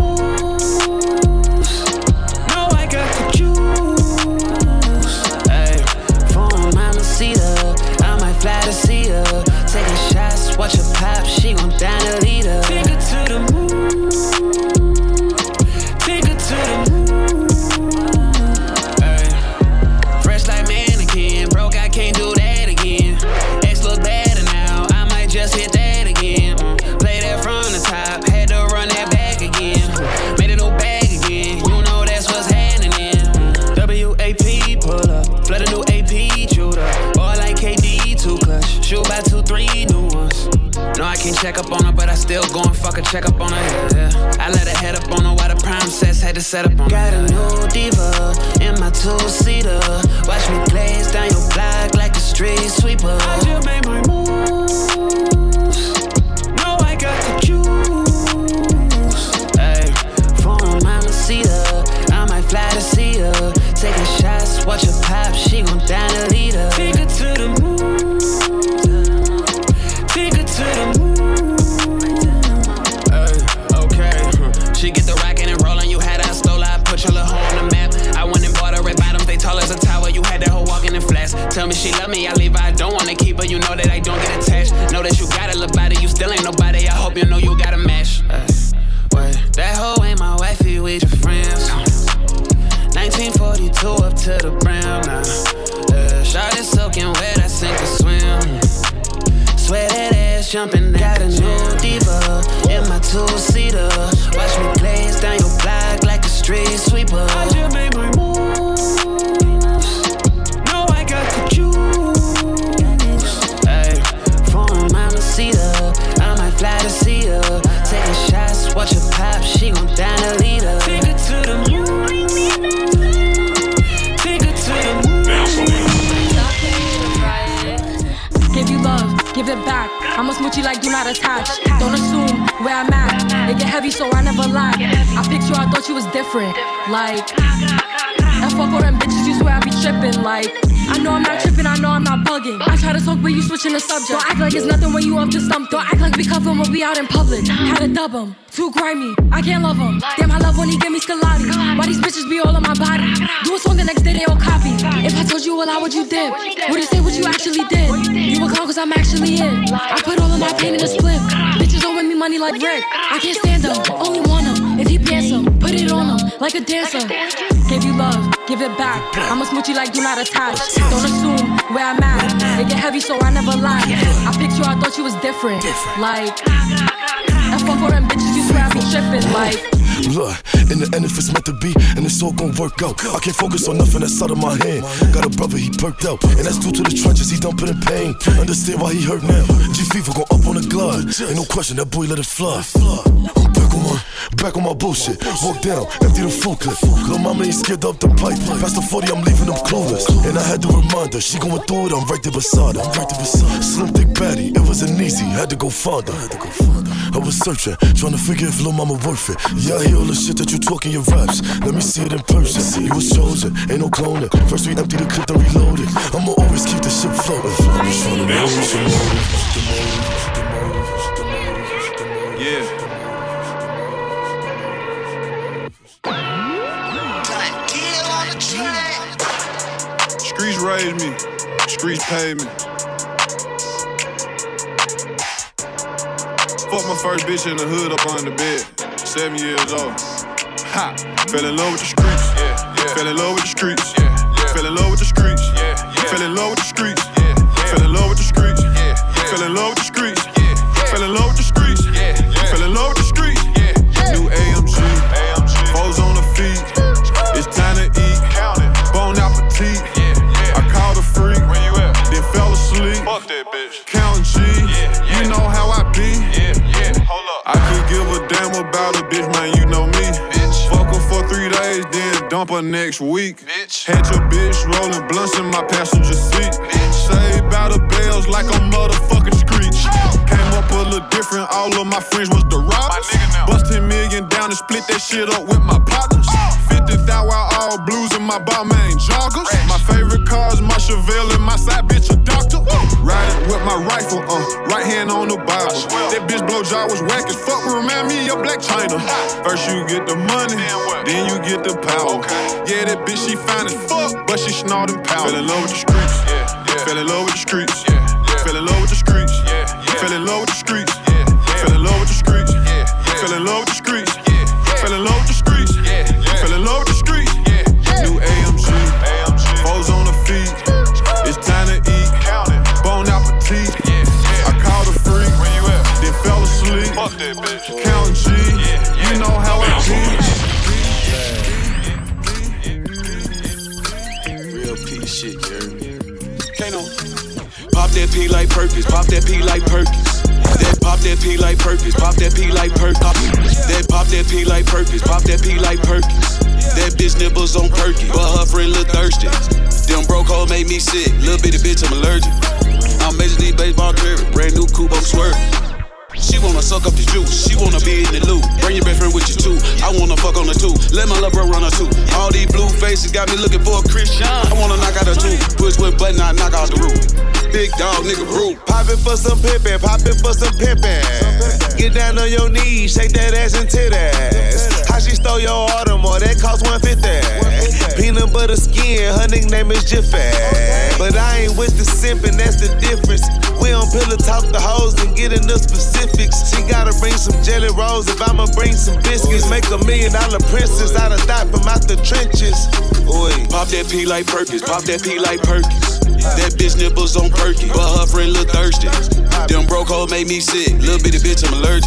still go and fuck a check up on her. Yeah. I let her head up on her while the prime sets had to set up on Got her. Got a new diva in my two-seater. Watch me glaze down your block like a street sweeper. I put all of my pain in a split. Bitches win me money like Rick. I can't stand them, only want him. If he pants him, put it on him like a dancer. Give you love, give it back. I'ma smooch you like do not attach. Don't assume where I'm at. It get heavy, so I never lie. I picked you, I thought you was different. Like, I fuck all them bitches, you swear I tripping. Like, Look, in the end, if it's meant to be, and it's all gonna work out. I can't focus on nothing that's out of my hand. Got a brother, he perked out, and that's due to the trenches, he dumping in pain. Understand why he hurt now. G Fever gon' up on the glove. Ain't no question, that boy let it fly. Back on my, back on my bullshit. Walk down, empty the full clip. Lil' mama ain't scared up the pipe. Past the 40, I'm leaving them clueless. And I had to remind her, she going through it, I'm right there beside her. Right there beside her. Slim thick patty, it wasn't easy, had to go find her. I was searching, trying to figure if Lil' mama worth it. Yeah, hear all the shit that you talk in your raps. Let me see it in person. See, you was chosen, ain't no cloning. First we empty the clip, then reload it. I'ma always keep the ship floating. Yeah. Streets raised me, streets paid me. Fuck my first bitch in the hood up on the bed, seven years old. Ha! Fell in love with the streets, yeah, yeah. Fell in love with the streets, yeah, yeah. Fell in love with the streets, yeah, yeah. Fell in love with the streets, yeah, yeah. Fell in love with the streets, yeah, yeah. Fell in love with the streets, yeah, yeah. Fell in love with the streets, yeah, yeah. Fell in love with the streets, yeah, yeah. New AMG, AMG. Foes on the feet, it's time to eat. Count it. Bon appetit, yeah, yeah. I called a freak, where you at? Then fell asleep. Fuck that bitch. Counting G, yeah, yeah. you know how I be. Yeah, yeah. About a bitch, man. You know me. Bitch. Fuck her for three days, then dump her next week. Bitch. Had your bitch rolling blunts in my passenger seat. Bitch. Saved by the bells like a motherfucking screech. Came up a little different. All of my friends was the robbers. Bust 10 million down and split that shit up with my partners. 50 thou out all blues in my Balmain joggers. My Chevelle and my side bitch a doctor. Riding with my rifle, uh, right hand on the Bible. That bitch blow job was whack as fuck, remind me of Blac Chyna. First you get the money, then you get the power. Yeah, that bitch she fine as fuck, but she snorting power. Fell in love with the streets. Fell in love with the streets. Fell in love with the streets, yeah, yeah. Fell in love with the streets, P like Perkins, pop that P like Perkins. That pop that P like Perkins, pop that P like Perkins. That pop that P like Perkins, pop that P like Perkins. That bitch nibbles on perky, but her friend look thirsty. Them broke hoe made me sick, little bitty bitch, I'm allergic. I'm Major League Baseball career, brand new coupe, I'm swerving. She wanna suck up the juice, she wanna be in the loop. Bring your best friend with you too. I wanna fuck on the two. Let my love bro run her too. All these blue faces got me looking for a Christian. I wanna knock out a two. Push with button, I knock out the roof. Big dog, nigga, roof. Poppin' for some pimpin', poppin' for some pimpin'. Down on your knees, shake that ass and titties. How she stole your Audemars? That cost 150. Peanut butter skin, her nickname is Jiffy. But I ain't with the simping, that's the difference. We on pillow talk the hoes and get into specifics. She gotta bring some jelly rolls if I'ma bring some biscuits. Make a million dollar princess out of thought from out the trenches. Oi. Pop that P like Perkins, pop that P like Perkins. That bitch nipples on perky, but her friend look thirsty. Them broke hoes make me sick, little bitty bitch, I'm allergic.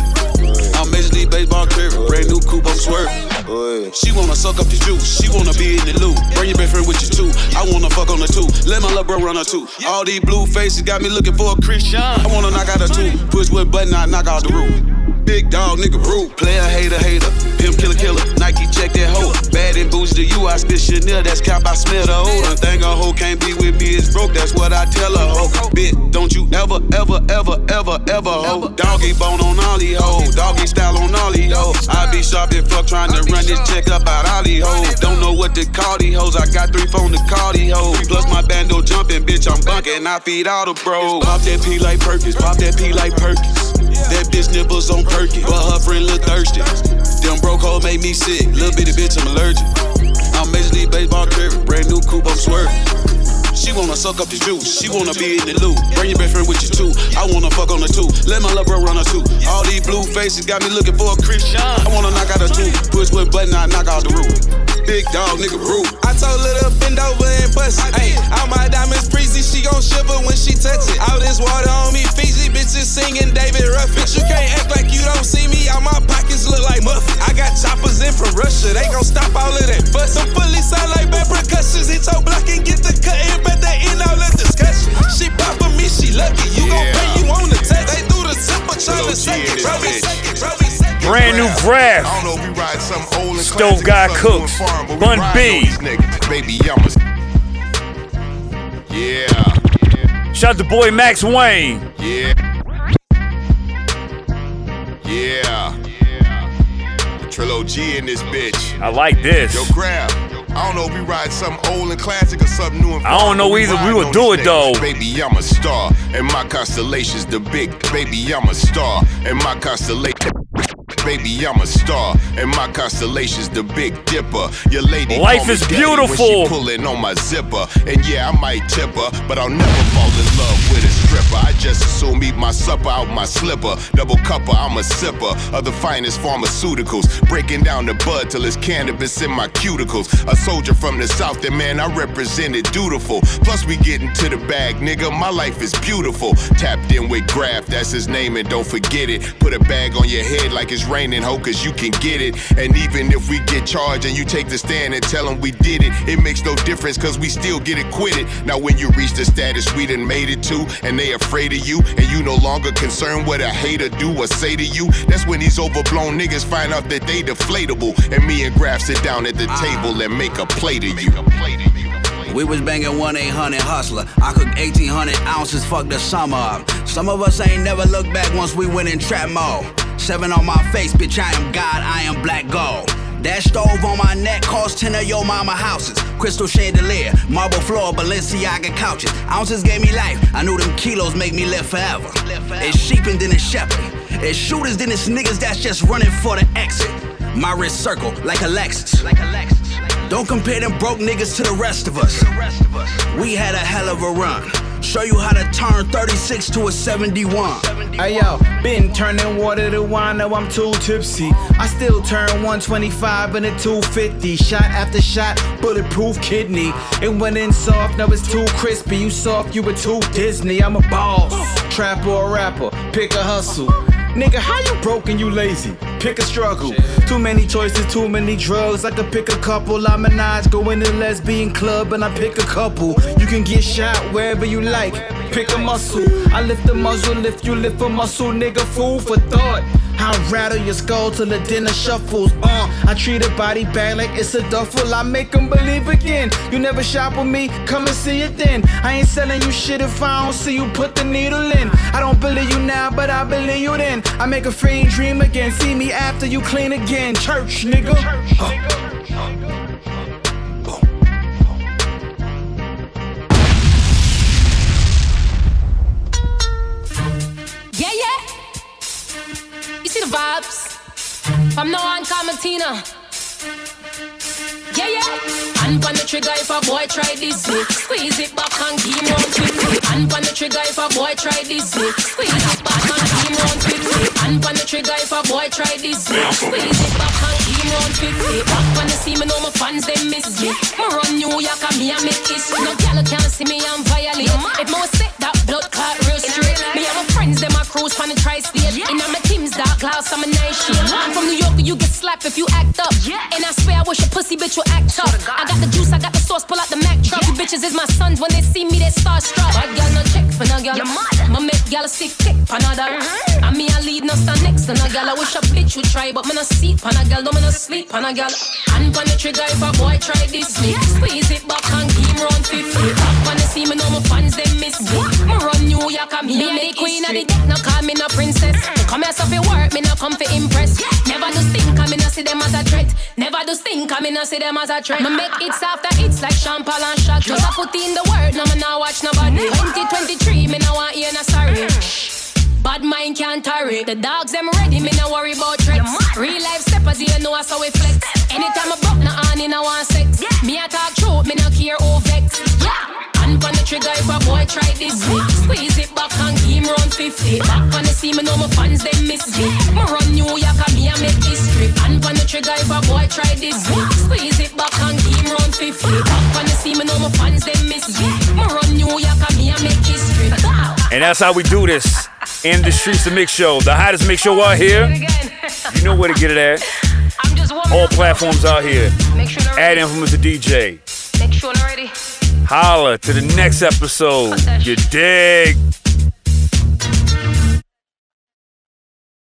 I'm Major League Baseball career, brand new coupe, I'm swerving. She wanna suck up the juice, she wanna be in the loop. Bring your best friend with you too, I wanna fuck on the two. Let my little bro run her too. All these blue faces got me looking for a Christian. I wanna knock out a two, push what button, I knock out the roof. Big dog, nigga, rude. Player, hater, hater. Pimp, killer, killer. Nike, check that hoe. Bad and bougie to you, I spit Chanel. That's cap, I smell the hoe. One thing a hoe can't be with me is broke. That's what I tell her, hoe. Bitch, don't you ever, ever, ever, ever, ever, hoe. Doggy bone on all these hoes. Doggy style on all these hoes. I be sharp and fuck trying to run this check up out all these hoes. Don't know what to call these hoes. I got three phones to call these hoes. Plus my bando jumping, bitch, I'm bunking. I feed all the bros. Pop that P like Perkins. Pop that P like Perkins. That bitch nipples on perky, but her friend look thirsty. Them broke hoes make me sick, little bitty bitch, I'm allergic. I'm Major League Baseball career, brand new coupe, I'm swerving. She wanna suck up the juice, she wanna be in the loop. Bring your best friend with you too. I wanna fuck on the two. Let my bro run her too. All these blue faces got me looking for a Christian. I wanna knock out a two. Push with button, I knock out the roof. Big dog, nigga, rude. I told her to bend over and bust it. Ayy, all my diamonds breezy, she gon' shiver when she touch it. All this water on me, Fiji bitches singing David Ruffin. Bitch, you can't act like you don't see me. All my pockets look like muffin. I got choppers in from Russia, they gon' stop all of that bust. Some fully sound like bad percussions. Hit your block and get the cut in, but they end all the discussion. She pop for me, she lucky. You gon' pay, you on the text. They do the me suck it, bro. me suck it. Brand new graph. I don't know if we ride some old and Stove God Cooks. new and foreign, but we Bun B. on these niggas. Baby, I'm a... Yeah, Shout out to boy Max Wayne. yeah. Yeah. Trillo G in this bitch. I like this. Yo, grab. I don't know if we ride something old and classic or something new and I don't know either. We on do it, though. Baby, I'm a star, and my constellation's the big. Baby, I'm a star, and my constellation. Baby, I'm a star, and my constellation's the Big Dipper. Your lady Life is beautiful. she pulling on my zipper, and yeah, I might tip her, but I'll never fall in love with a stripper. I just assume eat my supper out my slipper. Double cupper, I'm a sipper of the finest pharmaceuticals, breaking down the bud till it's cannabis in my cuticles. A soldier from the south, and man, I represented dutiful. Plus, we getting to the bag, nigga. My life is beautiful. Tapped in with Grafh, that's his name, and don't forget it. Put a bag on your head like it's raining, ho, cause you can get it. And even if we get charged and you take the stand and tell them we did it, it makes no difference, cause we still get acquitted. Now, when you reach the status we done made it to, and they afraid of you, and you no longer concerned what a hater do or say to you, that's when these overblown niggas find out that they deflatable. And me and Grafh sit down at the table and make a plate of you. We was banging 1 800 hustler. I cooked 1800 ounces, fuck the summer up. Some of us ain't never looked back once we went in trap mode. Seven on my face, bitch, I am God, I am black gold. That stove on my neck cost 10 of your mama houses. Crystal chandelier, marble floor, Balenciaga couches. Ounces gave me life. I knew them kilos make me live forever. It's sheep and then it's shepherd. It's shooters, then it's niggas that's just running for the exit. My wrist circle like a Lexus. Like a Lexus. Don't compare them broke niggas to the rest of us. We had a hell of a run. Show you how to turn 36 to a 71. Hey yo, been turning water to wine, now I'm too tipsy. I still turn 125 and a 250. Shot after shot, bulletproof kidney. It went in soft, now it's too crispy. You soft, you were too Disney. I'm a boss. Trap or rapper, pick a hustle. Nigga, how you broke and you lazy? Pick a struggle. Too many choices, too many drugs. I could pick a couple. I'm a Nige, go in the lesbian club and I pick a couple. You can get shot wherever you like. Pick a muscle. I lift the muzzle, lift you lift a muscle, nigga. Fool for thought. I rattle your skull till the dinner shuffles. Uh, I treat a body bag like it's a duffel. I make 'em believe again. You never shop with me, come and see it then. I ain't selling you shit if I don't see you put the needle in. I don't believe you now, but I believe you then. I make a fiend dream again. See me after you clean again. Church, nigga. Uh. Vibes? From now on, call me Tina. Yeah, yeah. Hand on the trigger if a boy try this way. Squeeze it back and give him round 50. Hand on the trigger if a boy try this way. Squeeze it back and give him round 50. Hand on the trigger if a boy try this way. Squeeze it back and him round 50. Back when they see me, know my fans they miss me. Me run New York and me and make history. No gal can't see me and violate. If me was set that blood clot real straight. Me and my friends them a cruise on the tri-state. In my team's dark clouds, I'm a night shit. I'm from New York, you get slapped if you act up. And I swear I wish a pussy bitch would act tough. I got the juice, I got the sauce, pull out the Mac truck. You bitches is my sons when they see me, they starstruck. Bad girl, no check for no girl. My make girl a sick kick for another. I me I lead no stand next to no girl. I wish a bitch would try, but me no see on a girl, no me no sleep on a girl. Hand on the trigger if a boy try this me. Squeeze it back and him round 50. Back when they see me, know my fans they miss me. Me run New York, I'm here, me the queen of the deck, no call me no princess. Come here, so fi work, me no come fi impress. Never do think, I me no see them as a threat. Never do think, I me no see them as a threat. Me make hits after hits like Paul and Shaq. Just a put in the word, no me no watch nobody. 2023, me no want hear no sorry. Mm. Bad mind can't tarry. The dogs them ready, me no worry about threats. Real life steppers, you know how we flex. Anytime I broke, no on in I want sex. Me I talk truth, me no care who vex. Yeah. On the trigger if a boy try this. Squeeze it back and give him round 50. Back on the see me know my fans miss me. Me run New York and me I make history. Hand on the trigger if a boy try this. Squeeze it back and give him round 50. Back on the see me know my fans miss me. Me run New York and me I make history. And that's how we do this in the Streets the Mix Show. The hottest mix show out here. You know where to get it at. All platforms out here. Add Infamous the DJ. Make sure I'm ready. Holla to the next episode. You dig?